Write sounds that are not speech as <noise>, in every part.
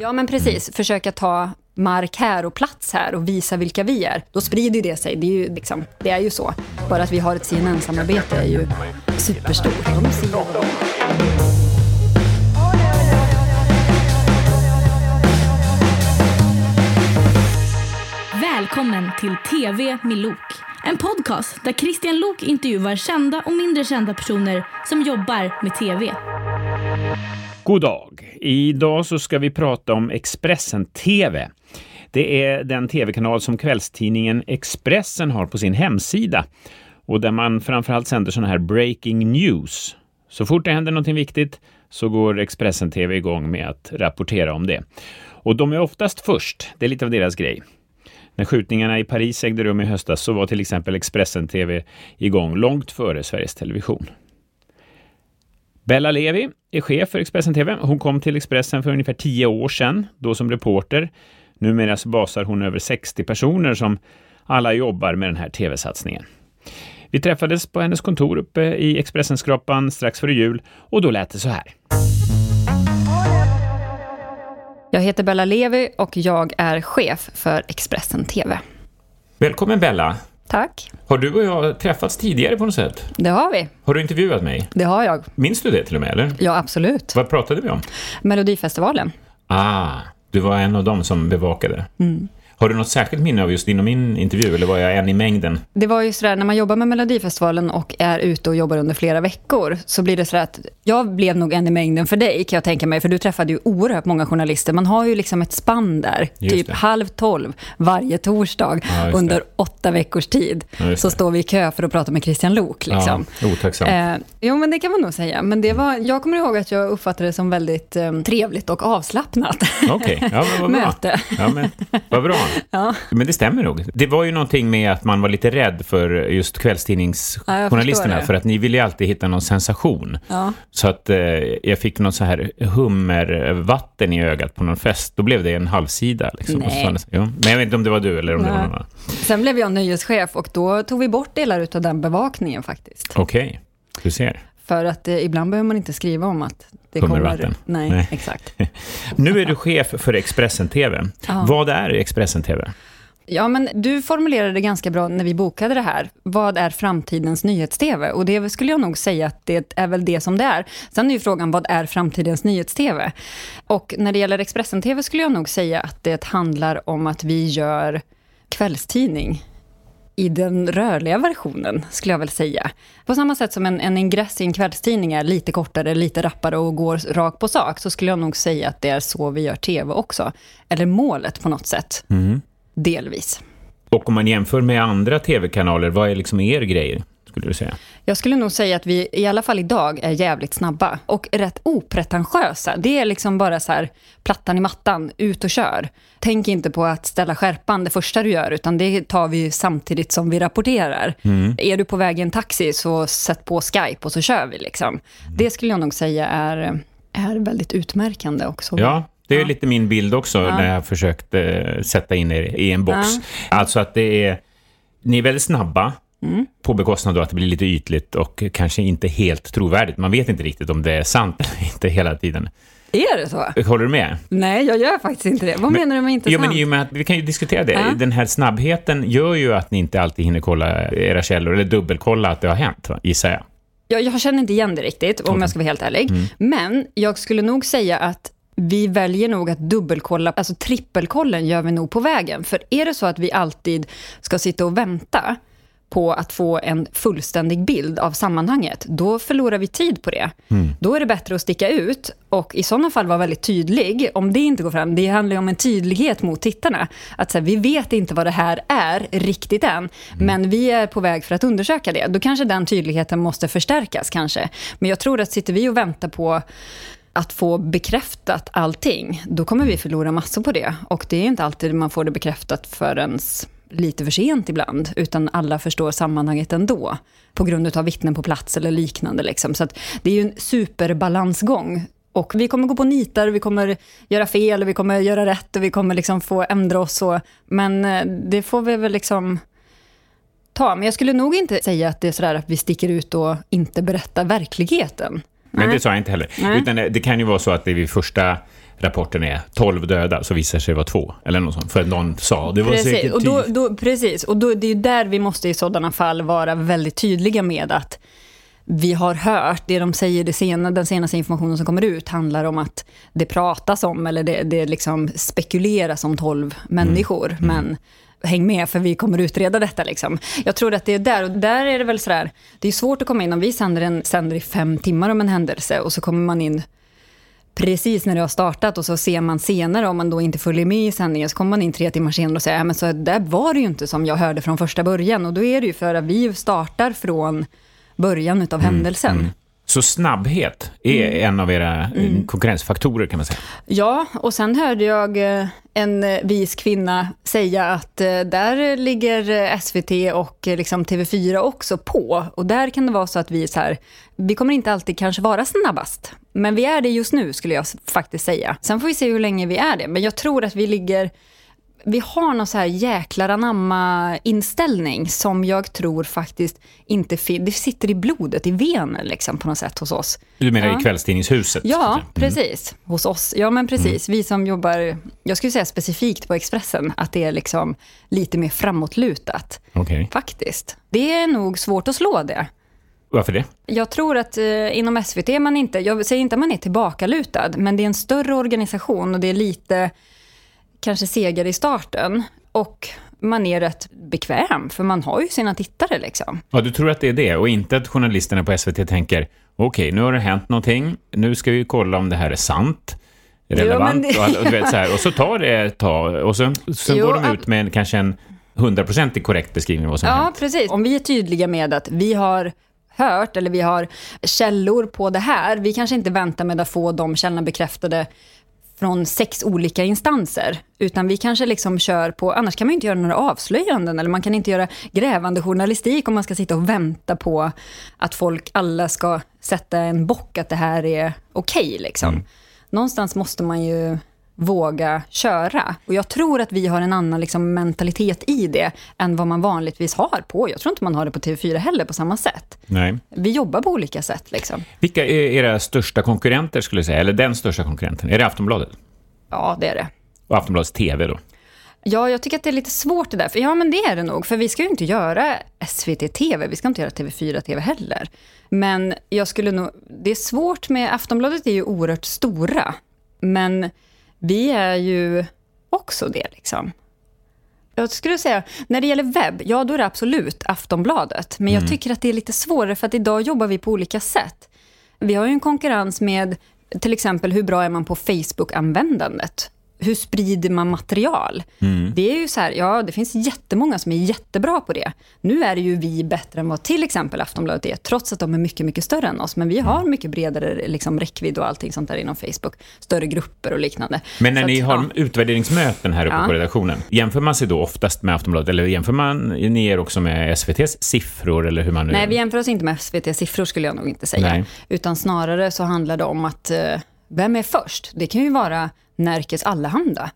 Ja, men precis. Mm. Försöka ta mark här och plats här och visa vilka vi är. Då sprider det sig. Det är ju, liksom, det är ju så. Bara att vi har ett CNN-samarbete är ju superstort. Välkommen till TV med Lok. En podcast där Christian Lok intervjuar kända och mindre kända personer som jobbar med TV. God dag! Idag så ska vi prata om Expressen TV. Det är den tv-kanal som kvällstidningen Expressen har på sin hemsida och där man framförallt sänder sådana här breaking news. Så fort det händer någonting viktigt så går Expressen TV igång med att rapportera om det. Och de är oftast först, det är lite av deras grej. När skjutningarna i Paris ägde rum i höstas så var till exempel Expressen TV igång långt före Sveriges Television. Bella Levi är chef för Expressen TV. Hon kom till Expressen för ungefär tio år sedan, då som reporter. Numera så basar hon över 60 personer som alla jobbar med den här tv-satsningen. Vi träffades på hennes kontor uppe i Expressen-skrapan strax före jul och då lät det så här. Jag heter Bella Levi och jag är chef för Expressen TV. Välkommen Bella! Tack. Har du och jag träffats tidigare på något sätt? Det har vi. Har du intervjuat mig? Det har jag. Minns du det till och med, eller? Ja, absolut. Vad pratade vi om? Melodifestivalen. Ah, du var en av dem som bevakade. Mm. Har du något särskilt minne av just din och min intervju, eller var jag en i mängden? Det var ju sådär, när man jobbar med Melodifestivalen och är ute och jobbar under flera veckor, så blir det sådär att jag blev nog en i mängden för dig, kan jag tänka mig, för du träffade ju oerhört många journalister. Man har ju liksom ett spann där, just typ det. halv tolv varje torsdag ja, under det. åtta veckors tid. Ja, så står vi i kö för att prata med Christian Lok. Liksom. Ja, otacksamt. Eh, jo, men det kan man nog säga. Men det var, jag kommer ihåg att jag uppfattade det som väldigt eh, trevligt och avslappnat okay. ja, men vad bra. <laughs> möte. Ja, men, vad bra. Ja. Men det stämmer nog. Det var ju någonting med att man var lite rädd för just kvällstidningsjournalisterna, ja, för att ni ville ju alltid hitta någon sensation. Ja. Så att eh, jag fick någon så här hummervatten i ögat på någon fest. Då blev det en halvsida. Liksom. Nej. Så, ja. Men jag vet inte om det var du eller om Nej. det var någon annan. Sen blev jag nöjeschef och då tog vi bort delar av den bevakningen faktiskt. Okej, okay. du ser. För att eh, ibland behöver man inte skriva om att det kommer... Nej, Nej, exakt. <laughs> nu är du chef för Expressen TV. Ja. Vad är Expressen TV? Ja, men du formulerade det ganska bra när vi bokade det här. Vad är framtidens nyhets-tv? Och det skulle jag nog säga att det är väl det som det är. Sen är ju frågan, vad är framtidens nyhets-tv? Och när det gäller Expressen-tv skulle jag nog säga att det handlar om att vi gör kvällstidning i den rörliga versionen, skulle jag väl säga. På samma sätt som en, en ingress i en kvällstidning är lite kortare, lite rappare och går rakt på sak, så skulle jag nog säga att det är så vi gör tv också. Eller målet på något sätt. Mm. Delvis. Och om man jämför med andra tv-kanaler, vad är liksom er grejer? Skulle du säga? Jag skulle nog säga att vi, i alla fall idag, är jävligt snabba. Och rätt opretentiösa. Det är liksom bara så här, plattan i mattan, ut och kör. Tänk inte på att ställa skärpan det första du gör, utan det tar vi samtidigt som vi rapporterar. Mm. Är du på väg i en taxi, så sätt på Skype och så kör vi. Liksom. Mm. Det skulle jag nog säga är, är väldigt utmärkande också. Ja, det är ja. lite min bild också ja. när jag försökte sätta in er i en box. Ja. Alltså att det är, ni är väldigt snabba, Mm. På bekostnad av att det blir lite ytligt och kanske inte helt trovärdigt. Man vet inte riktigt om det är sant eller <laughs> inte hela tiden. Är det så? Håller du med? Nej, jag gör faktiskt inte det. Vad men, menar du med inte jo, sant? Men, med att, vi kan ju diskutera det. Ja. Den här snabbheten gör ju att ni inte alltid hinner kolla era källor, eller dubbelkolla att det har hänt, gissar jag. jag. Jag känner inte igen det riktigt, om okay. jag ska vara helt ärlig. Mm. Men jag skulle nog säga att vi väljer nog att dubbelkolla, alltså trippelkollen gör vi nog på vägen. För är det så att vi alltid ska sitta och vänta på att få en fullständig bild av sammanhanget, då förlorar vi tid på det. Mm. Då är det bättre att sticka ut och i sådana fall vara väldigt tydlig. Om det inte går fram, det handlar ju om en tydlighet mot tittarna. Att så här, vi vet inte vad det här är riktigt än, mm. men vi är på väg för att undersöka det. Då kanske den tydligheten måste förstärkas kanske. Men jag tror att sitter vi och väntar på att få bekräftat allting, då kommer vi förlora massor på det. Och det är inte alltid man får det bekräftat förrän lite för sent ibland, utan alla förstår sammanhanget ändå, på grund av vittnen på plats eller liknande. Liksom. Så det är ju en superbalansgång. Och vi kommer gå på nitar, vi kommer göra fel, vi kommer göra rätt och vi kommer liksom få ändra oss. Så. Men eh, det får vi väl liksom ta. Men jag skulle nog inte säga att det är sådär att vi sticker ut och inte berättar verkligheten. Men det sa jag inte heller. Nej. Utan det, det, kan ju vara så att det är vid första rapporten är 12 döda, så visar det sig vara två. Eller något sånt. För att någon sa det var precis. säkert Och då, tio. då, precis, och då, det är ju där vi måste i sådana fall vara väldigt tydliga med att vi har hört, det de säger, det sena, den senaste informationen som kommer ut handlar om att det pratas om, eller det, det liksom spekuleras om 12 människor, men häng med för vi kommer utreda detta. Liksom. Jag tror att det är där, och där är det väl sådär, det är svårt att komma in om vi sänder, en, sänder i fem timmar om en händelse och så kommer man in precis när det har startat och så ser man senare, om man då inte följer med i sändningen, så kommer man in tre timmar senare och säger, ja men så där var det ju inte som jag hörde från första början. Och då är det ju för att vi startar från början utav händelsen. Så snabbhet är Mm. en av era eh, konkurrensfaktorer kan man säga. Ja, och sen hörde jag eh, en eh, vis kvinna säga att där ligger SVT och liksom TV4 också på. Och där kan det vara så att vi så här, vi kommer inte alltid kanske vara snabbast. Men vi är det just nu skulle jag faktiskt säga. Sen får vi se hur länge vi är det. Men jag tror att vi ligger vi har någon så här jäklar anamma inställning som jag tror faktiskt inte fin- det sitter i blodet, i vener liksom på något sätt hos oss. Du menar Ja. i kvällstidningshuset? Ja, säga. precis. Hos oss. Ja, men precis. Vi som jobbar, jag skulle säga specifikt på Expressen, att det är liksom lite mer framåtlutat. Okej. Faktiskt. Det är nog svårt att slå det. Varför det? Jag tror att eh, inom SVT är man inte, jag säger inte att man är tillbakalutad, men det är en större organisation och det är lite kanske segare i starten. Och man är rätt bekväm, för man har ju sina tittare liksom. Ja, du tror att det är det och inte att journalisterna på SVT tänker okej, nu har det hänt någonting, nu ska vi kolla om det här är sant, relevant men det- och, och, vet, så här, och så tar det ett tag och så, så Jo, går de ut med en, kanske en hundraprocentig korrekt beskrivning av vad som Ja, hänt. precis. Om vi är tydliga med att vi har hört eller vi har källor på det här, vi kanske inte väntar med att få de källorna bekräftade från sex olika instanser, utan vi kanske liksom kör på, annars kan man inte göra några avslöjanden, eller man kan inte göra grävande journalistik om man ska sitta och vänta på att folk alla ska sätta en bock att det här är okej. liksom. Någonstans måste man ju våga köra. Och jag tror att vi har en annan liksom, mentalitet i det än vad man vanligtvis har på. Jag tror inte man har det på TV4 heller på samma sätt. Nej. Vi jobbar på olika sätt. Liksom. Vilka är era största konkurrenter skulle du säga, eller den största konkurrenten? Är det Aftonbladet? Ja, det är det. Och Aftonbladets TV då? Ja, jag tycker att det är lite svårt det där. För, ja, men det är det nog. För vi ska ju inte göra SVT TV, vi ska inte göra TV4 TV heller. Men jag skulle nog... Det är svårt med... Aftonbladet är ju oerhört stora. Men vi är ju också det, liksom. Jag skulle säga, när det gäller webb, ja då är det absolut Aftonbladet. Men jag tycker att det är lite svårare, för att idag jobbar vi på olika sätt. Vi har ju en konkurrens med, till exempel, hur bra är man på Facebook-användandet? Hur sprider man material? Det är ju så här, ja, det finns jättemånga som är jättebra på det. Nu är ju vi bättre än vad till exempel Aftonbladet är, trots att de är mycket, mycket större än oss. Men vi har mycket bredare liksom, räckvidd och allting sånt där inom Facebook. Större grupper och liknande. Men när Så ni att, har ja. utvärderingsmöten här uppe Ja. på redaktionen, jämför man sig då oftast med Aftonbladet, eller jämför man ni er också med SVTs siffror, eller hur man nu... Nej, vi jämför oss inte med SVT-siffror skulle jag nog inte säga. Nej. Utan snarare så handlar det om att, eh, vem är först? Det kan ju vara Närkes Allehanda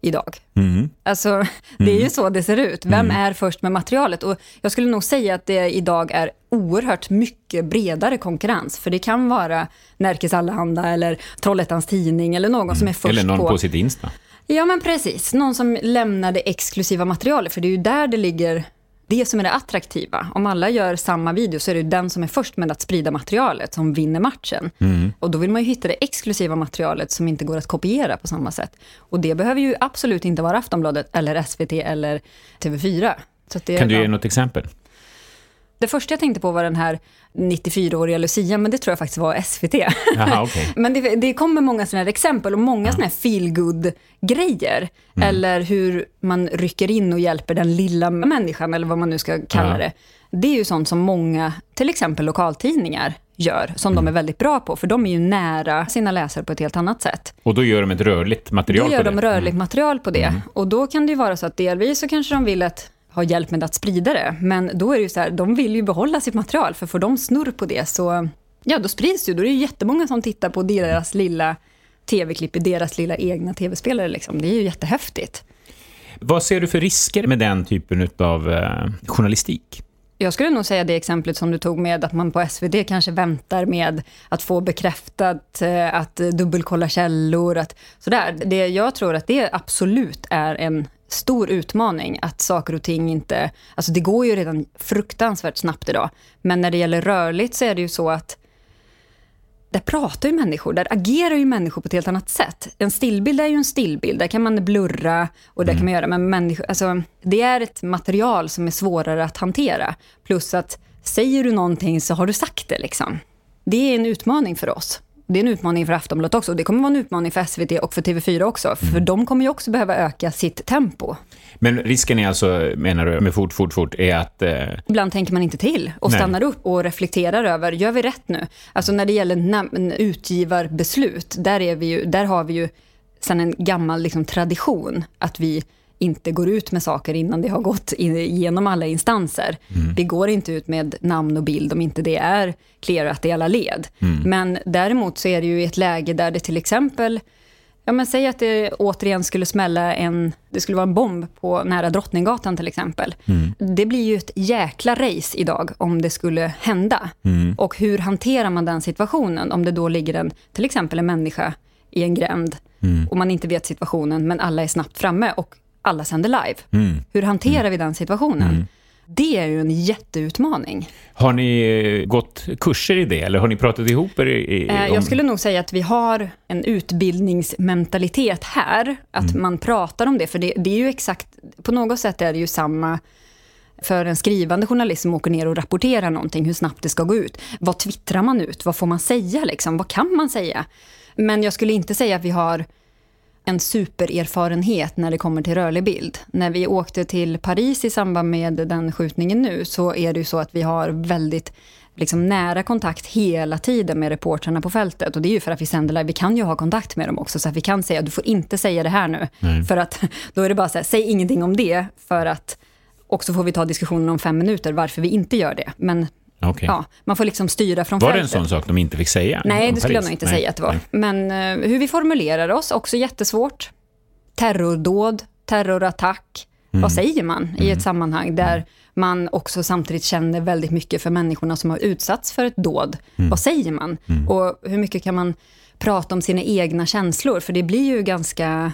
idag. Mm. Alltså, <laughs> det är ju så det ser ut. Vem är först med materialet? Och jag skulle nog säga att det idag är oerhört mycket bredare konkurrens. För det kan vara Närkes Allehanda eller Trollhättans Tidning eller någon som är först Eller någon på... på sitt Insta. Ja, men precis. Någon som lämnar det exklusiva materialet, för det är ju där det ligger det som är det attraktiva. Om alla gör samma video så är det den som är först med att sprida materialet som vinner matchen. Och då vill man ju hitta det exklusiva materialet som inte går att kopiera på samma sätt. Och det behöver ju absolut inte vara Aftonbladet eller SVT eller TV4. Så att det, Kan du ge något exempel? Det första jag tänkte på var den här 94-åriga Lucia, men det tror jag faktiskt var SVT. Jaha, okej. <laughs> Men det, det kommer många sådana här exempel och många sådana här feel grejer Mm. Eller hur man rycker in och hjälper den lilla människan, eller vad man nu ska kalla Ja. det. Det är ju sånt som många, till exempel lokaltidningar, gör, som de är väldigt bra på, för de är ju nära sina läsare på ett helt annat sätt. Och då gör de ett rörligt material Då gör på de det? Mm. rörligt material på det. Och då kan det ju vara så att delvis så kanske de vill att ha hjälp med att sprida det. Men då är det ju så här, de vill ju behålla sitt material, för får de snurr på det så, ja då sprids det ju. Då är det ju jättemånga som tittar på deras lilla tv-klipp i deras lilla egna tv-spelare. Liksom. Det är ju jättehäftigt. Vad ser du för risker med den typen av eh, journalistik? Jag skulle nog säga det exemplet som du tog med att man på SVT kanske väntar med att få bekräftat, eh, att dubbelkolla källor, att sådär. Det, jag tror att det absolut är en stor utmaning att saker och ting inte... Alltså det går ju redan fruktansvärt snabbt idag. Men när det gäller rörligt så är det ju så att där pratar ju människor, där agerar ju människor på ett helt annat sätt. En stillbild är ju en stillbild, där kan man blurra och det mm. kan man göra, men människor, alltså, det är ett material som är svårare att hantera. Plus att säger du någonting så har du sagt det liksom. Det är en utmaning för oss. Det är en utmaning för Aftonbladet också. Det kommer vara en utmaning för SVT och för TV4 också. Mm. För de kommer ju också behöva öka sitt tempo. Men risken är alltså, menar du, med fort, fort, fort, är att... Eh... Ibland tänker man inte till och Nej. stannar upp och reflekterar över, gör vi rätt nu? Alltså när det gäller utgivarbeslut, där, är vi ju, där har vi ju sedan en gammal liksom, tradition att vi inte går ut med saker innan det har gått igenom alla instanser. Mm. Vi går inte ut med namn och bild om inte det är clearat i alla led. Mm. Men däremot så är det ju ett läge där det till exempel Ja, men säg att det återigen skulle smälla en, det skulle vara en bomb på nära Drottninggatan till exempel. Mm. Det blir ju ett jäkla race idag om det skulle hända. Mm. Och hur hanterar man den situationen om det då ligger en, till exempel en människa i en gränd mm. och man inte vet situationen men alla är snabbt framme och alla sänder live. Mm. Hur hanterar mm. vi den situationen? Mm. Det är ju en jätteutmaning. Har ni eh, gått kurser i det eller har ni pratat ihop er? I, eh, om... Jag skulle nog säga att vi har en utbildningsmentalitet här, att mm. man pratar om det, för det, det, är ju exakt, på något sätt är det ju samma för en skrivande journalist som åker ner och rapporterar någonting, hur snabbt det ska gå ut. Vad twittrar man ut? Vad får man säga? Liksom? Vad kan man säga? Men jag skulle inte säga att vi har en supererfarenhet när det kommer till rörlig bild. När vi åkte till Paris i samband med den skjutningen nu, så är det ju så att vi har väldigt liksom nära kontakt hela tiden med reportrarna på fältet. Och det är ju för att vi sänder live. Vi kan ju ha kontakt med dem också, så att vi kan säga, du får inte säga det här nu. Nej. För att <laughs> då är det bara så här, säg ingenting om det, för att och så får vi ta diskussionen om fem minuter varför vi inte gör det. Men Okay. Ja, man får liksom styra från Var fältet. det en sån sak de inte fick säga? Nej, det skulle jag nog inte Nej. säga att det var. Nej. Men uh, hur vi formulerar oss, också jättesvårt. Terrordåd, terrorattack. Mm. Vad säger man mm. i ett sammanhang där mm. man också samtidigt känner väldigt mycket för människorna som har utsatts för ett dåd? Mm. Vad säger man? Mm. Och hur mycket kan man prata om sina egna känslor? För det blir ju ganska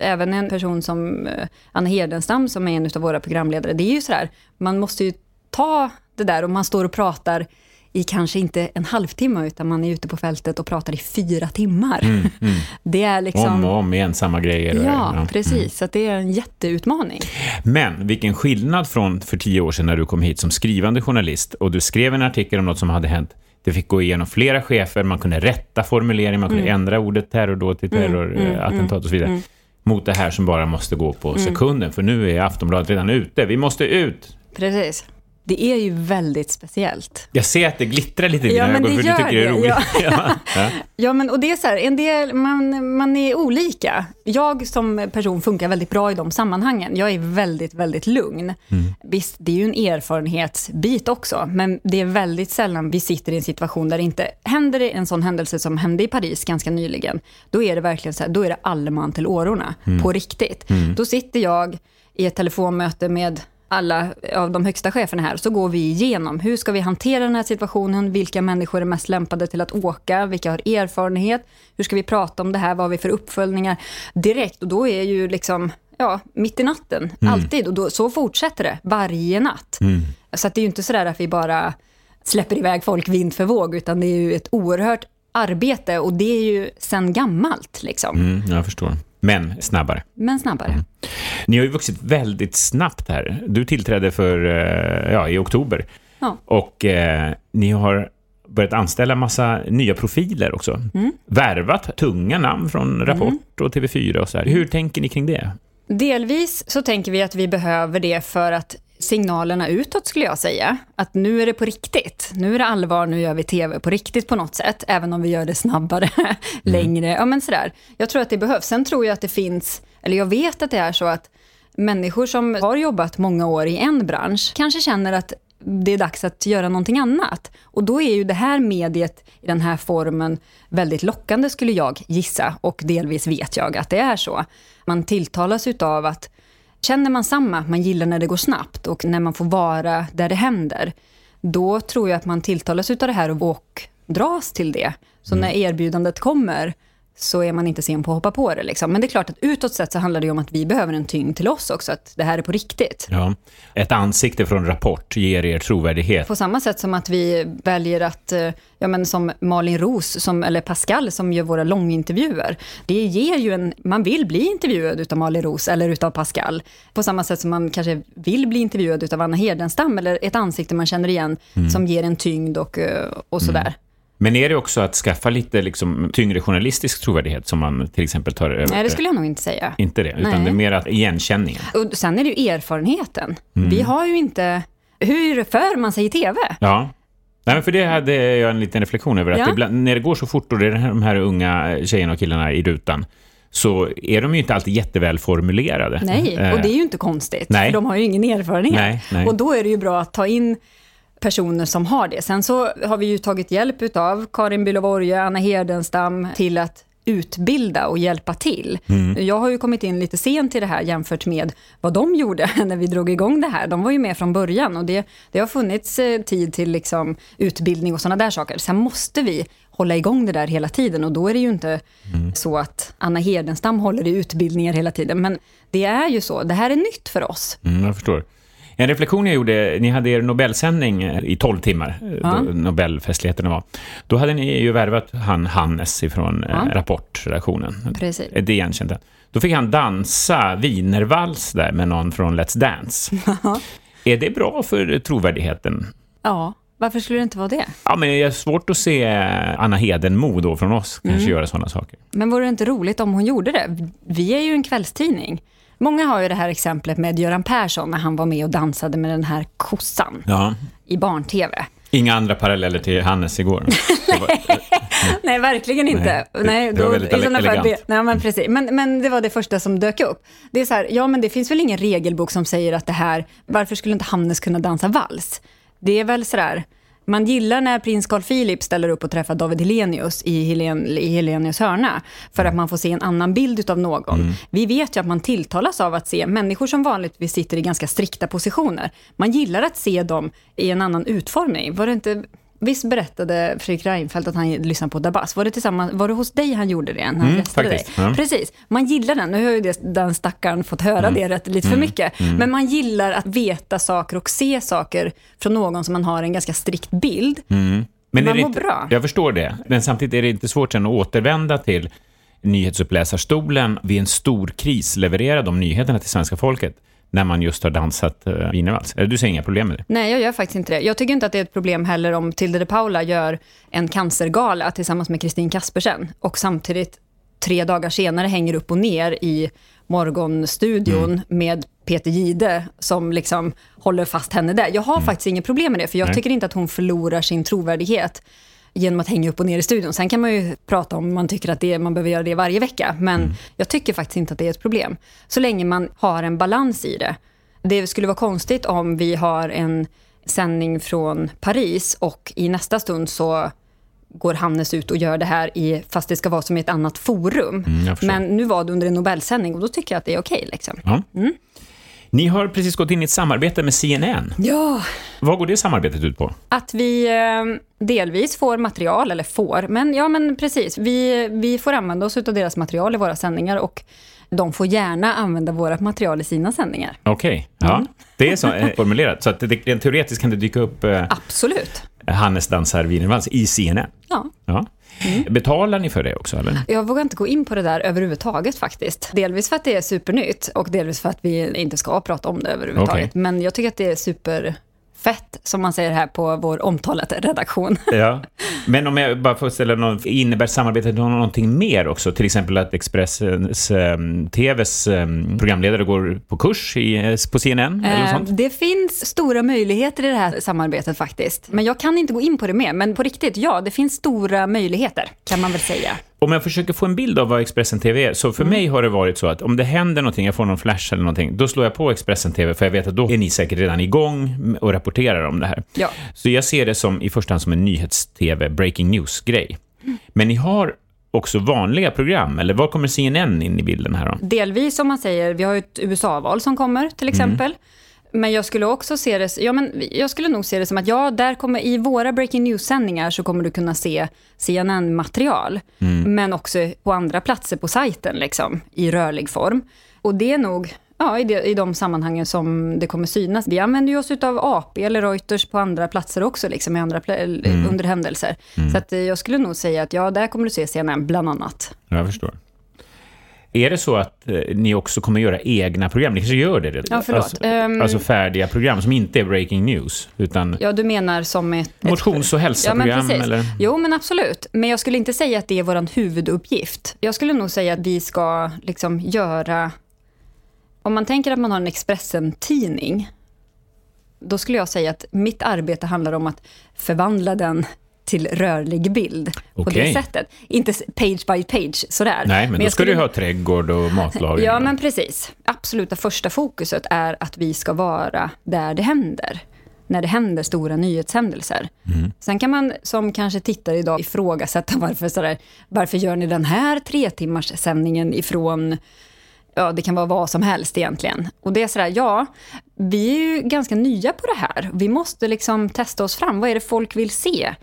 även en person som eh, Anna Hedenstam, som är en av våra programledare, det är ju sådär, man måste ju ta det där och man står och pratar i kanske inte en halvtimme, utan man är ute på fältet och pratar i fyra timmar. Mm, mm. <laughs> Det är liksom... Om och om igen, samma grejer. Ja, ja. precis. Mm. Så det är en jätteutmaning. Men vilken skillnad från för tio år sedan när du kom hit som skrivande journalist och du skrev en artikel om något som hade hänt. Det fick gå igenom flera chefer, man kunde rätta formuleringen, man kunde mm. ändra ordet terrordåd till mm, terrorattentat mm, och så vidare. Mot det här som bara måste gå på sekunden, för nu är Aftonbladet redan ute. Vi måste ut! Precis. Det är ju väldigt speciellt. Jag ser att det glittrar lite i dina ja, ögon för du tycker det, det är roligt. Ja. <laughs> ja. ja. men och det är så här, en del, man, man är olika. Jag som person funkar väldigt bra i de sammanhangen. Jag är väldigt, väldigt lugn. Mm. Visst, det är ju en erfarenhetsbit också, men det är väldigt sällan vi sitter i en situation där det inte händer det en sån händelse som hände i Paris ganska nyligen. Då är det verkligen så här, då är det allman till årorna, mm. på riktigt. Mm. Då sitter jag i ett telefonmöte med alla av de högsta cheferna här, så går vi igenom hur ska vi hantera den här situationen, vilka människor är mest lämpade till att åka, vilka har erfarenhet, hur ska vi prata om det här, vad har vi för uppföljningar direkt och då är ju liksom ja, mitt i natten, mm. alltid. Och då, så fortsätter det varje natt. Mm. Så det är ju inte sådär att vi bara släpper iväg folk vind för våg, utan det är ju ett oerhört arbete och det är ju sen gammalt. Liksom. Mm, jag förstår. Men snabbare. Men snabbare. Mm. Ni har ju vuxit väldigt snabbt här. Du tillträdde för, eh, ja, i oktober. Ja. Och eh, ni har börjat anställa massa nya profiler också. Mm. Värvat tunga namn från Rapport mm. och TV4 och så här. Hur tänker ni kring det? Delvis så tänker vi att vi behöver det för att signalerna utåt skulle jag säga. Att nu är det på riktigt. Nu är det allvar, nu gör vi tv på riktigt på något sätt. Även om vi gör det snabbare, <laughs> mm. längre. Ja men sådär. Jag tror att det behövs. Sen tror jag att det finns, eller jag vet att det är så att människor som har jobbat många år i en bransch kanske känner att det är dags att göra någonting annat. Och då är ju det här mediet i den här formen väldigt lockande skulle jag gissa och delvis vet jag att det är så. Man tilltalas utav att Känner man samma, att man gillar när det går snabbt och när man får vara där det händer, då tror jag att man tilltalas av det här och, och dras till det. Så när erbjudandet kommer, så är man inte sen på att hoppa på det. Liksom. Men det är klart att utåt sett så handlar det om att vi behöver en tyngd till oss också, att det här är på riktigt. Ja. Ett ansikte från Rapport ger er trovärdighet. På samma sätt som att vi väljer att, eh, ja men som Malin Ros, som, eller Pascal som gör våra långintervjuer. Det ger ju en, man vill bli intervjuad utav Malin Ros eller utav Pascal. På samma sätt som man kanske vill bli intervjuad utav Anna Hedenstam eller ett ansikte man känner igen som ger en tyngd och, eh, och sådär. Men är det också att skaffa lite liksom, tyngre journalistisk trovärdighet som man till exempel tar över? Nej, det skulle jag nog inte säga. Inte det, utan Nej. det är mer igenkänningen. Och sen är det ju erfarenheten. Vi har ju inte... Hur för man sig i TV? Ja. Nej, men för det hade jag en liten reflektion över. Att Ja. ibland, när det går så fort och det är de här unga tjejerna och killarna i rutan så är de ju inte alltid jätteväl formulerade. Nej, Eh, och det är ju inte konstigt, Nej. för de har ju ingen erfarenhet. Nej, nej. Och då är det ju bra att ta in personer som har det. Sen så har vi ju tagit hjälp av Karin Bülow Anna Hedenstam till att utbilda och hjälpa till. Mm. Jag har ju kommit in lite sent till det här jämfört med vad de gjorde <laughs> när vi drog igång det här. De var ju med från början och det, det har funnits eh, tid till liksom utbildning och sådana där saker. Sen måste vi hålla igång det där hela tiden och då är det ju inte Mm. så att Anna Hedenstam håller i utbildningar hela tiden. Men det är ju så, det här är nytt för oss. Mm, jag förstår. En reflektion jag gjorde, ni hade er Nobelsändning eh, i 12 timmar, eh, Ja. Nobelfestligheterna var. Då hade ni ju värvat han Hannes ifrån eh, Ja. Rapport-redaktionen. Precis. Det igenkänt. Då fick han dansa wienervals där med någon från Let's Dance. är det bra för trovärdigheten? Ja, varför skulle det inte vara det? Ja, men det är svårt att se Anna Hedenmo då från oss kanske Mm. göra sådana saker. Men vore det inte roligt om hon gjorde det? Vi är ju en kvällstidning. Många har ju det här exemplet med Göran Persson när han var med och dansade med den här kossan Ja. i barn-tv. Inga andra paralleller till Hannes igår. <laughs> Nej, verkligen inte. Nej, Nej, det- det var väldigt fall det- nej, men precis. Men, men det var det första som dök upp. Det är så här, ja men det finns väl ingen regelbok som säger att det här, varför skulle inte Hannes kunna dansa vals? Det är väl sådär, man gillar när prins Carl Philip ställer upp och träffar David Helenius i, Helen, i Helenius hörna, för att man får se en annan bild av någon. Mm. Vi vet ju att man tilltalas av att se människor som vanligtvis sitter i ganska strikta positioner. Man gillar att se dem i en annan utformning. Var det inte... Visst berättade Fredrik Reinfeldt att han lyssnade på Dabas? Var det, tillsammans, var det hos dig han gjorde det? När han Mm, faktiskt, dig? ja. Precis. Man gillar den. Nu har ju det, den stackaren fått höra Mm. det rätt, lite för mycket. Men man gillar att veta saker och se saker från någon som man har en ganska strikt bild. Mm. Men Man är det mår inte, bra. Jag förstår det. Men samtidigt är det inte svårt sen att återvända till nyhetsuppläsarstolen vid en stor kris, leverera de nyheterna till svenska folket när man just har dansat wienervals. Eller Du ser inga problem med det? Nej, jag gör faktiskt inte det. Jag tycker inte att det är ett problem heller om Tilde de Paula gör en cancergala tillsammans med Kristin Kaspersen och samtidigt tre dagar senare hänger upp och ner i Morgonstudion med Peter Gide som liksom håller fast henne där. Jag har faktiskt inget problem med det, för jag Nej. tycker inte att hon förlorar sin trovärdighet genom att hänga upp och ner i studion. Sen kan man ju prata om man tycker att det, man behöver göra det varje vecka, men jag tycker faktiskt inte att det är ett problem. Så länge man har en balans i det. Det skulle vara konstigt om vi har en sändning från Paris och i nästa stund så går Hannes ut och gör det här, i, fast det ska vara som i ett annat forum. Mm. Men nu var det under en Nobelsändning och då tycker jag att det är okej. liksom. Ja. Ni har precis gått in i ett samarbete med CNN. Ja, Vad går det samarbetet ut på? att vi eh, delvis får material, eller får, men ja men precis. Vi, vi får använda oss av deras material i våra sändningar och de får gärna använda vårt material i sina sändningar. Okej, ja. Mm. Det är så eh, formulerat. Så att det, rent teoretiskt kan det dyka upp eh, Absolut. Hannes dansar wienervals i CNN. Ja. Ja. Mm. Betalar ni för det också, eller? Jag vågar inte gå in på det där överhuvudtaget faktiskt. Delvis för att det är supernytt och delvis för att vi inte ska prata om det överhuvudtaget. Okej. Men jag tycker att det är superfett, som man säger här på vår omtalade redaktion. <laughs> Ja. Men om jag bara får ställa någon, innebär samarbetet någonting mer också? Till exempel att Expressens um, TVs em, programledare går på kurs i, eh, på CNN eller Eh, sånt? Det finns stora möjligheter i det här samarbetet faktiskt. Men jag kan inte gå in på det mer. Men på riktigt, ja, det finns stora möjligheter kan man väl säga. Om jag försöker få en bild av vad Expressen TV är, så för Mm. mig har det varit så att om det händer någonting, jag får någon flash eller någonting, då slår jag på Expressen TV, för jag vet att då är ni säkert redan igång och rapporterar om det här. Ja. Så jag ser det som i första hand som en nyhets-TV, breaking news-grej. Men ni har också vanliga program? Eller var kommer CNN in i bilden här då? Delvis om man säger, vi har ju ett USA-val som kommer till exempel. Men jag skulle också se det, ja, men jag skulle nog se det som att ja, där kommer, i våra breaking news-sändningar så kommer du kunna se CNN-material. Men också på andra platser på sajten, liksom, i rörlig form. Och det är nog ja, i, det, i de sammanhangen som det kommer synas. Vi använder ju oss av AP eller Reuters på andra platser också, liksom, i andra pla- under händelser. Så att, eh, jag skulle nog säga att ja, där kommer du se CNN bland annat. Jag förstår. Är det så att eh, ni också kommer göra egna program? Ni kanske gör det redan? Ja, förlåt. Alltså, Ehm. alltså färdiga program som inte är breaking news, utan Ja, du menar som ett... motions och Ja, hälsoprogram? precis. eller? Jo, men absolut. Men jag skulle inte säga att det är vår huvuduppgift. Jag skulle nog säga att vi ska liksom göra... Om man tänker att man har en Expressen-tidning, då skulle jag säga att mitt arbete handlar om att förvandla den till rörlig bild på Okej. det sättet. Inte page by page sådär. Nej, men, då jag ska skulle- du ha trädgård och <laughs> matlagning. Ja, men precis. Absoluta första fokuset är att vi ska vara där det händer. När det händer stora nyhetshändelser. Sen kan man som kanske tittar idag ifrågasätta varför, sådär, varför gör ni den här tre timmars sändningen ifrån Ja, det kan vara vad som helst egentligen. Och det är sådär, ja, vi är ju ganska nya på det här. Vi måste liksom testa oss fram. Vad är det folk vill se?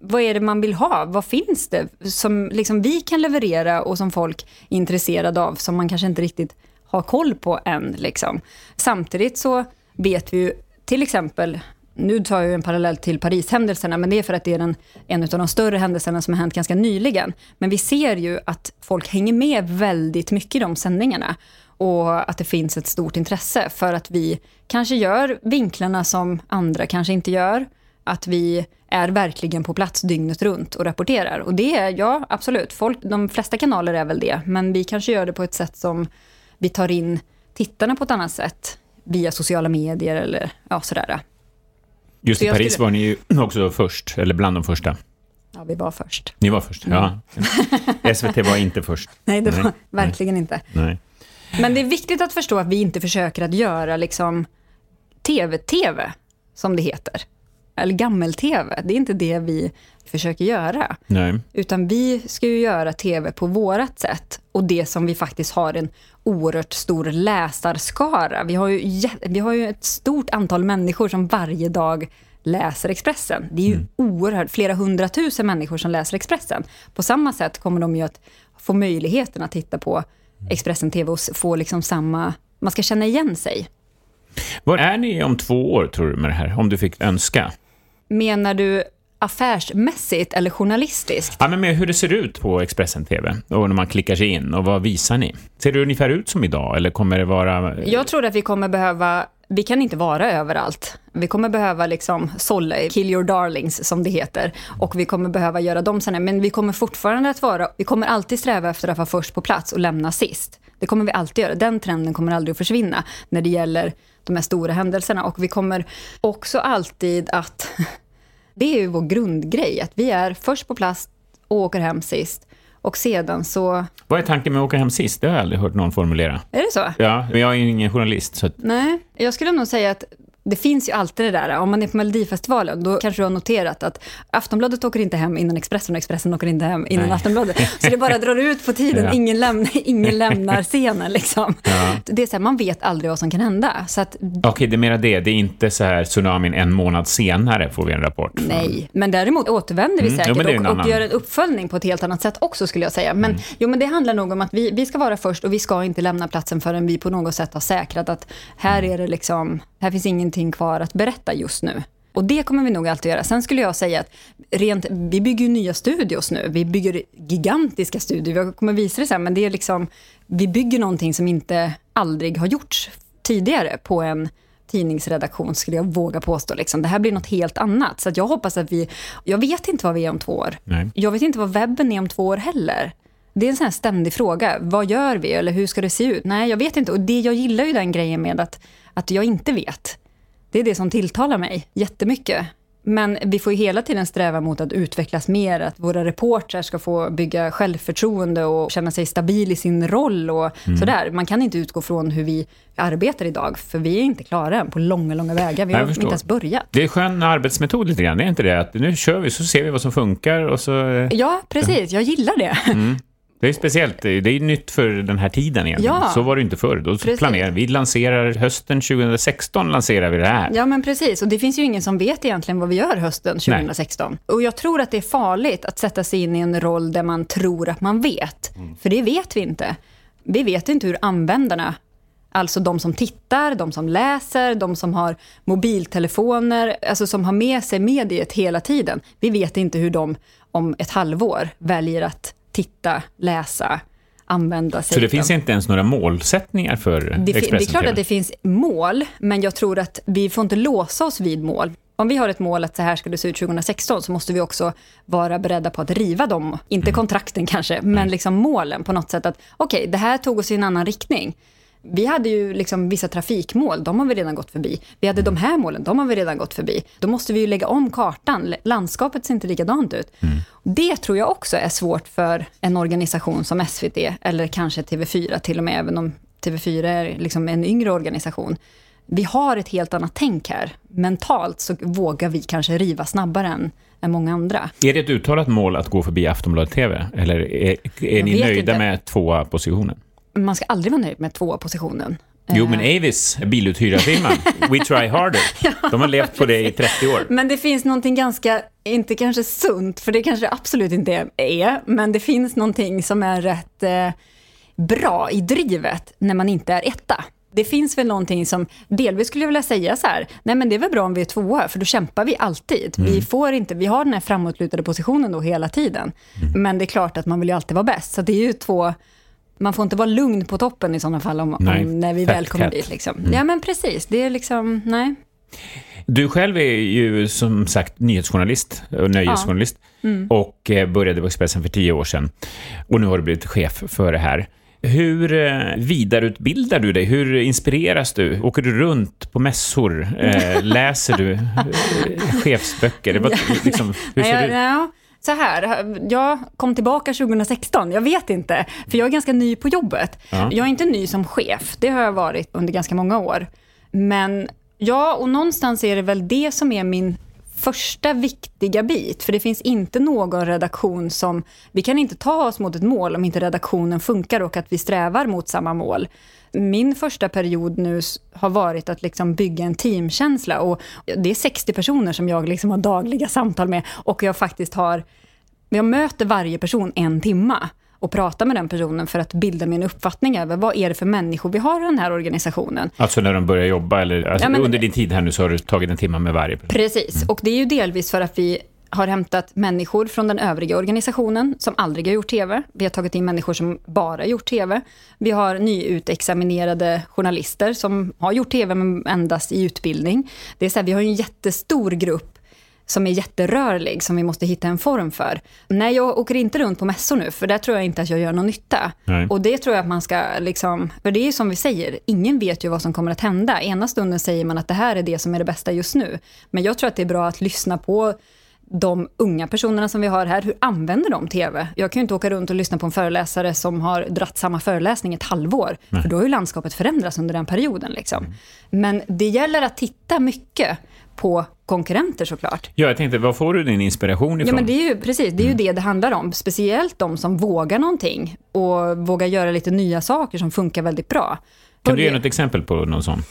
Vad är det man vill ha? Vad finns det som liksom vi kan leverera och som folk är intresserade av, som man kanske inte riktigt har koll på än. Liksom. Samtidigt så vet vi ju till exempel, nu tar jag en parallell till Parishändelserna, men det är för att det är den, en av de större händelserna som har hänt ganska nyligen. Men vi ser ju att folk hänger med väldigt mycket i de sändningarna och att det finns ett stort intresse för att vi kanske gör vinklarna som andra kanske inte gör. Att vi är verkligen på plats dygnet runt och rapporterar. Och det är, ja absolut, folk, de flesta kanaler är väl det, men vi kanske gör det på ett sätt som vi tar in tittarna på ett annat sätt via sociala medier eller ja, sådär. Just Så i Paris skulle- var ni ju också först, eller bland de första. Ja, vi var först. Ni var först, ja. SVT var inte först. <laughs> Nej, det var Nej. verkligen inte. Nej. Men det är viktigt att förstå att vi inte försöker att göra liksom tv-tv, som det heter. Eller gammel-tv. Det är inte det vi försöker göra. Nej. Utan vi ska ju göra tv på vårat sätt. Och det som vi faktiskt har en oerhört stor läsarskara. Vi har ju, vi har ju ett stort antal människor som varje dag läser Expressen. Det är ju oerhört, flera hundratusen människor som läser Expressen. På samma sätt kommer de ju att få möjligheten att titta på Expressen TV och få liksom samma... Man ska känna igen sig. Var är ni om två år, tror du, med det här? Om du fick önska? Menar du affärsmässigt eller journalistiskt? Ja, men med hur det ser ut på Expressen TV och när man klickar sig in och vad visar ni? Ser det ungefär ut som idag eller kommer det vara... Jag tror att vi kommer behöva, vi kan inte vara överallt. Vi kommer behöva liksom sålla, kill your darlings som det heter. Och vi kommer behöva göra dem sen. Men vi kommer fortfarande att vara, vi kommer alltid sträva efter att vara först på plats och lämna sist. Det kommer vi alltid göra. Den trenden kommer aldrig att försvinna när det gäller de här stora händelserna. Och vi kommer också alltid att, <laughs> det är ju vår grundgrej, att vi är först på plats och åker hem sist. Och sedan så, Vad är tanken med att åka hem sist? Det har jag aldrig hört någon formulera. är det så? Ja, men jag är ju ingen journalist, så. Nej, jag skulle nog säga att det finns ju alltid det där, om man är på Melodifestivalen, då kanske du har noterat att Aftonbladet åker inte hem innan Expressen och Expressen åker inte hem innan Nej. Aftonbladet. Så det bara drar ut på tiden, <laughs> Ja. ingen, lämnar, ingen lämnar scenen liksom. Ja. Det är så här, man vet aldrig vad som kan hända. Så att, Okej, det är mera det. Det är inte så här tsunamin en månad senare får vi en rapport. från- nej, men däremot återvänder vi Mm, jo, säkert en och, och gör en uppföljning på ett helt annat sätt också skulle jag säga. Men, Mm. jo, men det handlar nog om att vi, vi ska vara först och vi ska inte lämna platsen förrän vi på något sätt har säkrat att här Mm. är det liksom, här finns ingenting kvar att berätta just nu. Och det kommer vi nog alltid göra. Sen skulle jag säga att rent, vi bygger nya studios nu. Vi bygger gigantiska studior. Jag kommer visa det sen, men det är liksom, vi bygger någonting som inte aldrig har gjorts tidigare på en tidningsredaktion, skulle jag våga påstå. Liksom. Det här blir något helt annat. Så jag hoppas att vi, jag vet inte vad vi är om två år. Nej. Jag vet inte vad webben är om två år heller. Det är en sån ständig fråga. Vad gör vi? Eller hur ska det se ut? Nej, jag vet inte. Och det, jag gillar ju den grejen med att, att jag inte vet. Det är det som tilltalar mig jättemycket. Men vi får ju hela tiden sträva mot att utvecklas mer, att våra reportrar ska få bygga självförtroende och känna sig stabil i sin roll och mm. sådär. Man kan inte utgå från hur vi arbetar idag, för vi är inte klara än på långa, långa vägar. Vi har inte ens börjat. Det är en skön arbetsmetod lite grann, det är inte det? Att nu kör vi, så ser vi vad som funkar och så... Ja, precis. Jag gillar det. Mm. Det är speciellt, det är nytt för den här tiden egentligen. Ja, så var det inte förr. Då planerar vi, lanserar hösten 2016 lanserar vi det här. Ja men precis, och det finns ju ingen som vet egentligen vad vi gör hösten 2016. Nej. Och jag tror att det är farligt att sätta sig in i en roll där man tror att man vet. Mm. För det vet vi inte. Vi vet inte hur användarna Alltså de som tittar, de som läser, de som har mobiltelefoner, alltså som har med sig mediet hela tiden. Vi vet inte hur de om ett halvår väljer att titta, läsa, använda sig Så det finns inte ens några målsättningar för det, Expressen Det är klart att det finns mål, men jag tror att vi får inte låsa oss vid mål. Om vi har ett mål att så här ska det se ut 2016 så måste vi också vara beredda på att riva dem. Inte mm. kontrakten kanske, men liksom målen på något sätt. att Okej, okay, det här tog oss i en annan riktning. Vi hade ju liksom vissa trafikmål, de har vi redan gått förbi. Vi hade de här målen, de har vi redan gått förbi. Då måste vi ju lägga om kartan. Landskapet ser inte likadant ut. Mm. Det tror jag också är svårt för en organisation som SVT, eller kanske TV4 till och med, även om TV4 är liksom en yngre organisation. Vi har ett helt annat tänk här. Mentalt så vågar vi kanske riva snabbare än, än många andra. Är det ett uttalat mål att gå förbi Aftonbladet TV? Eller är, är ni nöjda inte. med tvåa positionen? Man ska aldrig vara nöjd med tvåa positionen. Jo, men eh. Avis, biluthyrarfirman, We Try Harder, <laughs> de har levt på det i 30 år. Men det finns någonting ganska, inte kanske sunt, för det kanske det absolut inte är, men det finns någonting som är rätt eh, bra i drivet när man inte är etta. Det finns väl någonting som, delvis skulle jag vilja säga så här, nej men det är väl bra om vi är tvåa, för då kämpar vi alltid. Mm. Vi, får inte, vi har den här framåtlutade positionen då hela tiden. Mm. Men det är klart att man vill ju alltid vara bäst, så det är ju två man får inte vara lugn på toppen i sådana fall om, om när vi väl kommer dit. Liksom. Mm. Ja, men precis. Det är liksom, nej. Du själv är ju som sagt nyhetsjournalist och nöjesjournalist ja. mm. och eh, började på Expressen för tio år sedan. Och nu har du blivit chef för det här. Hur eh, vidareutbildar du dig? Hur inspireras du? Åker du runt på mässor? Eh, <laughs> läser du chefsböcker? Liksom, hur ser ja, ja så här, jag kom tillbaka 2016, jag vet inte, för jag är ganska ny på jobbet. Ja. Jag är inte ny som chef, det har jag varit under ganska många år. Men ja, och någonstans är det väl det som är min första viktiga bit, för det finns inte någon redaktion som... Vi kan inte ta oss mot ett mål om inte redaktionen funkar och att vi strävar mot samma mål. Min första period nu har varit att liksom bygga en teamkänsla och det är 60 personer som jag liksom har dagliga samtal med och jag faktiskt har... Jag möter varje person en timma och prata med den personen för att bilda min uppfattning över vad är det för människor vi har i den här organisationen. Alltså när de börjar jobba, eller alltså ja, men, under din tid här nu så har du tagit en timme med varje person? Precis, mm. och det är ju delvis för att vi har hämtat människor från den övriga organisationen som aldrig har gjort tv. Vi har tagit in människor som bara gjort tv. Vi har nyutexaminerade journalister som har gjort tv men endast i utbildning. Det är så här, vi har en jättestor grupp som är jätterörlig, som vi måste hitta en form för. Nej, jag åker inte runt på mässor nu, för där tror jag inte att jag gör någon nytta. Nej. Och det tror jag att man ska, liksom, för det är ju som vi säger, ingen vet ju vad som kommer att hända. Ena stunden säger man att det här är det som är det bästa just nu. Men jag tror att det är bra att lyssna på de unga personerna som vi har här, hur använder de TV? Jag kan ju inte åka runt och lyssna på en föreläsare som har dratt samma föreläsning ett halvår, Nej. för då har ju landskapet förändrats under den perioden. Liksom. Mm. Men det gäller att titta mycket på konkurrenter såklart. Ja, jag tänkte, var får du din inspiration ifrån? Ja, men det är ju precis, det är ju mm. det det handlar om. Speciellt de som vågar någonting och vågar göra lite nya saker som funkar väldigt bra. Kan du ge något exempel på någon sån?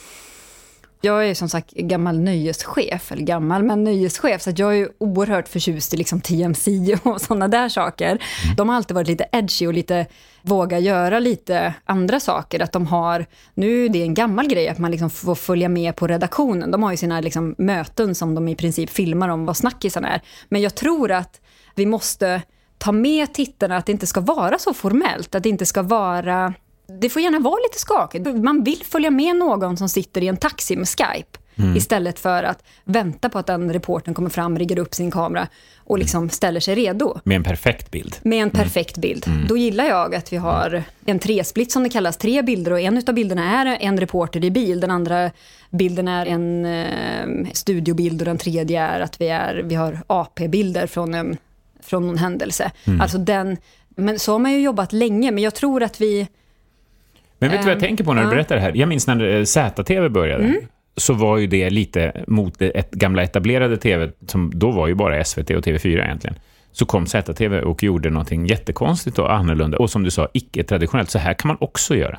Jag är som sagt gammal nöjeschef, eller gammal, men nöjeschef, så jag är oerhört förtjust i liksom TMC <laughs> och sådana där saker. Mm. De har alltid varit lite edgy och lite våga göra lite andra saker. Att de har, nu är det en gammal grej att man liksom får följa med på redaktionen. De har ju sina liksom möten som de i princip filmar om vad snackisarna är. Men jag tror att vi måste ta med tittarna att det inte ska vara så formellt, att det inte ska vara det får gärna vara lite skakigt. Man vill följa med någon som sitter i en taxi med Skype. Mm. Istället för att vänta på att den reporten kommer fram, riggar upp sin kamera och liksom ställer sig redo. Med en perfekt bild. Med en perfekt mm. bild. Mm. Då gillar jag att vi har en tresplit som det kallas, tre bilder och en av bilderna är en reporter i bil, den andra bilden är en eh, studiobild och den tredje är att vi, är, vi har AP-bilder från en, från någon händelse. Mm. Alltså den, men så har man ju jobbat länge, men jag tror att vi... Men vet du vad jag ehm, tänker på när du berättar det här? Jag minns när eh, ZTV började. Mm. Så var ju det lite mot det ett gamla etablerade TV, som då var ju bara SVT och TV4 egentligen. Så kom ZTV och gjorde någonting jättekonstigt och annorlunda. Och som du sa, icke-traditionellt. Så här kan man också göra.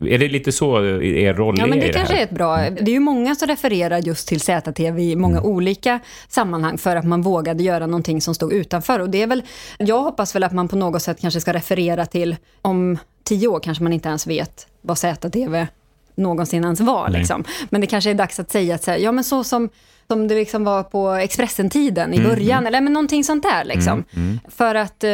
Är det lite så er roll ja, men det, det kanske här? är ett bra... Det är ju många som refererar just till ZTV i många mm. olika sammanhang för att man vågade göra någonting som stod utanför. Och det är väl, jag hoppas väl att man på något sätt kanske ska referera till, om tio år kanske man inte ens vet vad ZTV någonsin ens var. Liksom. Men det kanske är dags att säga att så här, ja men så som som det liksom var på Expressen-tiden i mm, början, mm. eller men någonting sånt där. Liksom. Mm, mm. För att eh,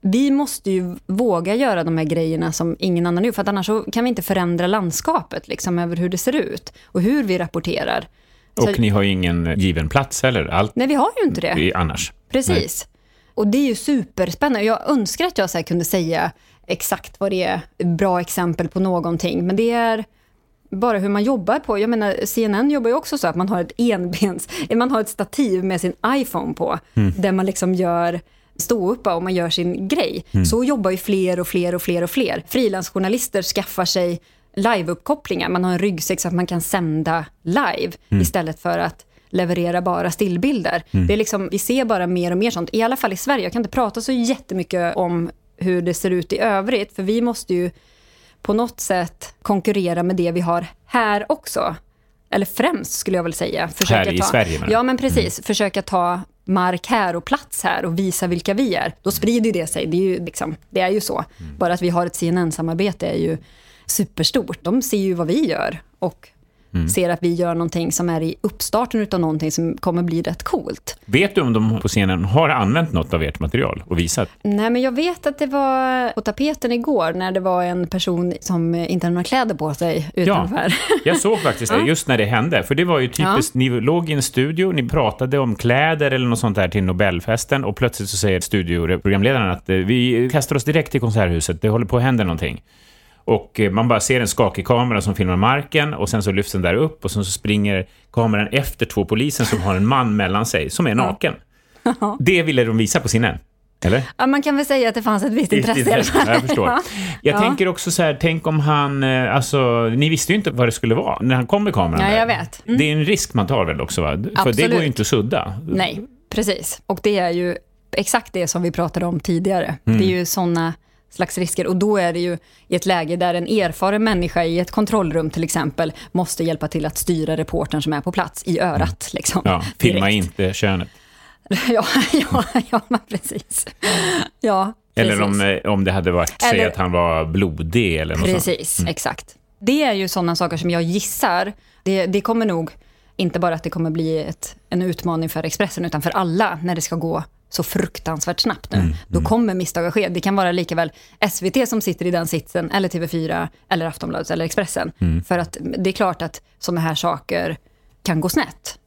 vi måste ju våga göra de här grejerna som ingen annan gör, för att annars kan vi inte förändra landskapet liksom, över hur det ser ut och hur vi rapporterar. Och Så, ni har ju ingen given plats heller? Allt nej, vi har ju inte det. Annars. Precis. Nej. Och det är ju superspännande. Jag önskar att jag så kunde säga exakt vad det är, bra exempel på någonting, men det är bara hur man jobbar på. Jag menar, CNN jobbar ju också så att man har ett enbens, <laughs> man har ett stativ med sin iPhone på, mm. där man liksom gör stå upp och man gör sin grej. Mm. Så jobbar ju fler och fler och fler och fler. Frilansjournalister skaffar sig liveuppkopplingar. Man har en ryggsäck så att man kan sända live mm. istället för att leverera bara stillbilder. Mm. Det är liksom, vi ser bara mer och mer sånt, i alla fall i Sverige. Jag kan inte prata så jättemycket om hur det ser ut i övrigt, för vi måste ju på något sätt konkurrera med det vi har här också. Eller främst skulle jag väl säga. Försöka här i ta, Sverige? Men. Ja, men precis. Mm. Försöka ta mark här och plats här och visa vilka vi är. Då sprider det sig. Det är ju, liksom, det är ju så. Mm. Bara att vi har ett CNN-samarbete är ju superstort. De ser ju vad vi gör och mm. ser att vi gör någonting som är i uppstarten av någonting som kommer bli rätt coolt. Vet du om de på scenen har använt något av ert material och visat? Nej, men jag vet att det var på tapeten igår när det var en person som inte hade några kläder på sig utanför. Ja, <laughs> jag såg faktiskt det just när det hände, för det var ju typiskt, ja. ni låg i en studio, ni pratade om kläder eller något sånt där till Nobelfesten och plötsligt så säger studioprogramledaren att eh, vi kastar oss direkt till Konserthuset, det håller på att hända någonting. Och eh, man bara ser en skakig kamera som filmar marken och sen så lyfts den där upp och sen så springer kameran efter två polisen som har en man mellan sig som är naken. Ja. Det ville de visa på scenen. Eller? Ja, man kan väl säga att det fanns ett visst intresse. intresse. Ja, jag förstår. Ja. Jag ja. tänker också så här, tänk om han, eh, alltså, ni visste ju inte vad det skulle vara när han kom med kameran. Ja, jag vet. Mm. Det är en risk man tar väl också, va? Absolut. För det går ju inte att sudda. Nej, precis. Och det är ju exakt det som vi pratade om tidigare. Mm. Det är ju sådana slags risker. Och då är det ju i ett läge där en erfaren människa i ett kontrollrum till exempel måste hjälpa till att styra reportern som är på plats i örat. Mm. Liksom, ja, filma direkt. inte könet. <laughs> ja, ja, ja, precis. Ja, precis. Eller om, eh, om det hade varit, eller, säg att han var blodig eller något Precis, mm. exakt. Det är ju sådana saker som jag gissar, det, det kommer nog, inte bara att det kommer bli ett, en utmaning för Expressen, utan för alla när det ska gå så fruktansvärt snabbt nu. Mm, Då mm. kommer misstag att ske. Det kan vara lika väl SVT som sitter i den sitsen, eller TV4, eller Aftonbladet eller Expressen. Mm. För att det är klart att sådana här saker kan gå snett.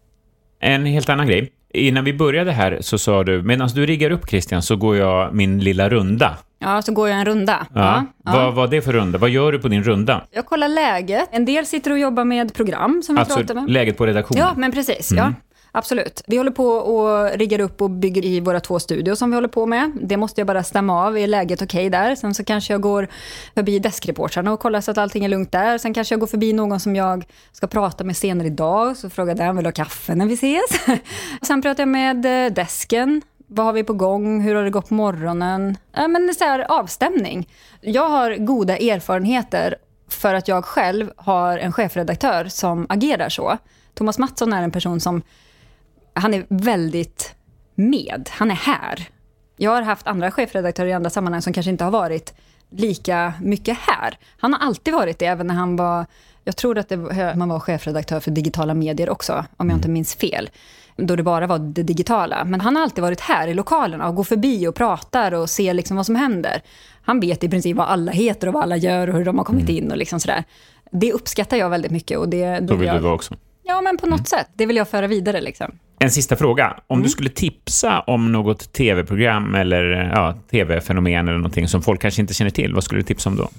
En helt annan grej. Innan vi började här så sa du, medan du riggar upp Christian så går jag min lilla runda. Ja, så går jag en runda. Ja. ja. Vad var det för runda? Vad gör du på din runda? Jag kollar läget. En del sitter och jobbar med program som vi alltså, pratar med. läget på redaktionen? Ja, men precis. Mm. Ja. Absolut. Vi håller på och riggar upp och bygger i våra två studior. som vi håller på med. Det måste jag bara stämma av. Är läget okej okay där? Sen så kanske jag går förbi deskreportrarna och kollar så att allting är lugnt där. Sen kanske jag går förbi någon som jag ska prata med senare idag. Så frågar den, vill du ha kaffe när vi ses? <laughs> Sen pratar jag med eh, desken. Vad har vi på gång? Hur har det gått på morgonen? Ja, men så här, avstämning. Jag har goda erfarenheter för att jag själv har en chefredaktör som agerar så. Thomas Mattsson är en person som han är väldigt med. Han är här. Jag har haft andra chefredaktörer i andra sammanhang som kanske inte har varit lika mycket här. Han har alltid varit det, även när han var... Jag tror att det, man var chefredaktör för digitala medier också, om jag inte mm. minns fel. Då det bara var det digitala. Men han har alltid varit här i lokalerna och går förbi och pratar och ser liksom vad som händer. Han vet i princip vad alla heter och vad alla gör och hur de har kommit mm. in och liksom sådär. Det uppskattar jag väldigt mycket. Och det, då vill jag, du vara också. Ja, men på något mm. sätt. Det vill jag föra vidare. Liksom. En sista fråga. Om mm. du skulle tipsa om något tv-program eller ja, tv-fenomen eller någonting som folk kanske inte känner till, vad skulle du tipsa om då?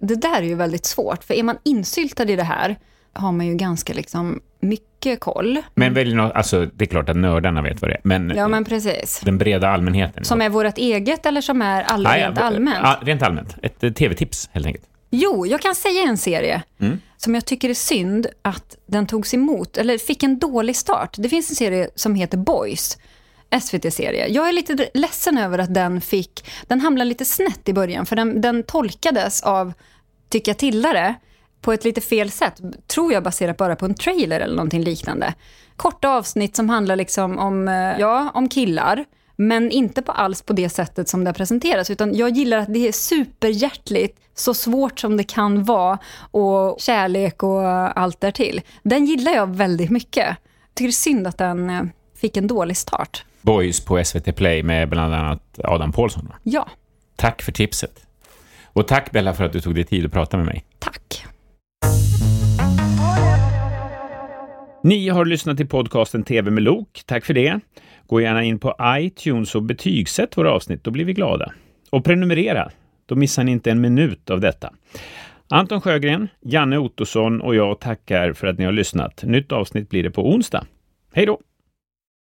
Det där är ju väldigt svårt, för är man insyltad i det här har man ju ganska liksom mycket koll. Men välj något, alltså det är klart att nördarna vet vad det är, men, ja, men precis. den breda allmänheten. Som är vårt eget eller som är all, ah, rent allmänt? Ja, rent allmänt. Ett eh, tv-tips helt enkelt. Jo, jag kan säga en serie mm. som jag tycker är synd att den togs emot, eller fick en dålig start. Det finns en serie som heter Boys, SVT-serie. Jag är lite ledsen över att den fick, den hamnade lite snett i början, för den, den tolkades av tycka tillare på ett lite fel sätt, tror jag baserat bara på en trailer eller någonting liknande. Korta avsnitt som handlar liksom om, eh, ja, om killar, men inte på alls på det sättet som det presenteras, utan jag gillar att det är superhjärtligt, så svårt som det kan vara, och kärlek och allt därtill. Den gillar jag väldigt mycket. Jag tycker det är synd att den eh, fick en dålig start. Boys på SVT Play med bland annat Adam Pålsson. Ja. Tack för tipset. Och tack Bella för att du tog dig tid att prata med mig. Tack. Ni har lyssnat till podcasten TV med Lok. Tack för det. Gå gärna in på iTunes och betygsätt våra avsnitt, då blir vi glada. Och prenumerera, då missar ni inte en minut av detta. Anton Sjögren, Janne Ottosson och jag tackar för att ni har lyssnat. Nytt avsnitt blir det på onsdag. Hej då!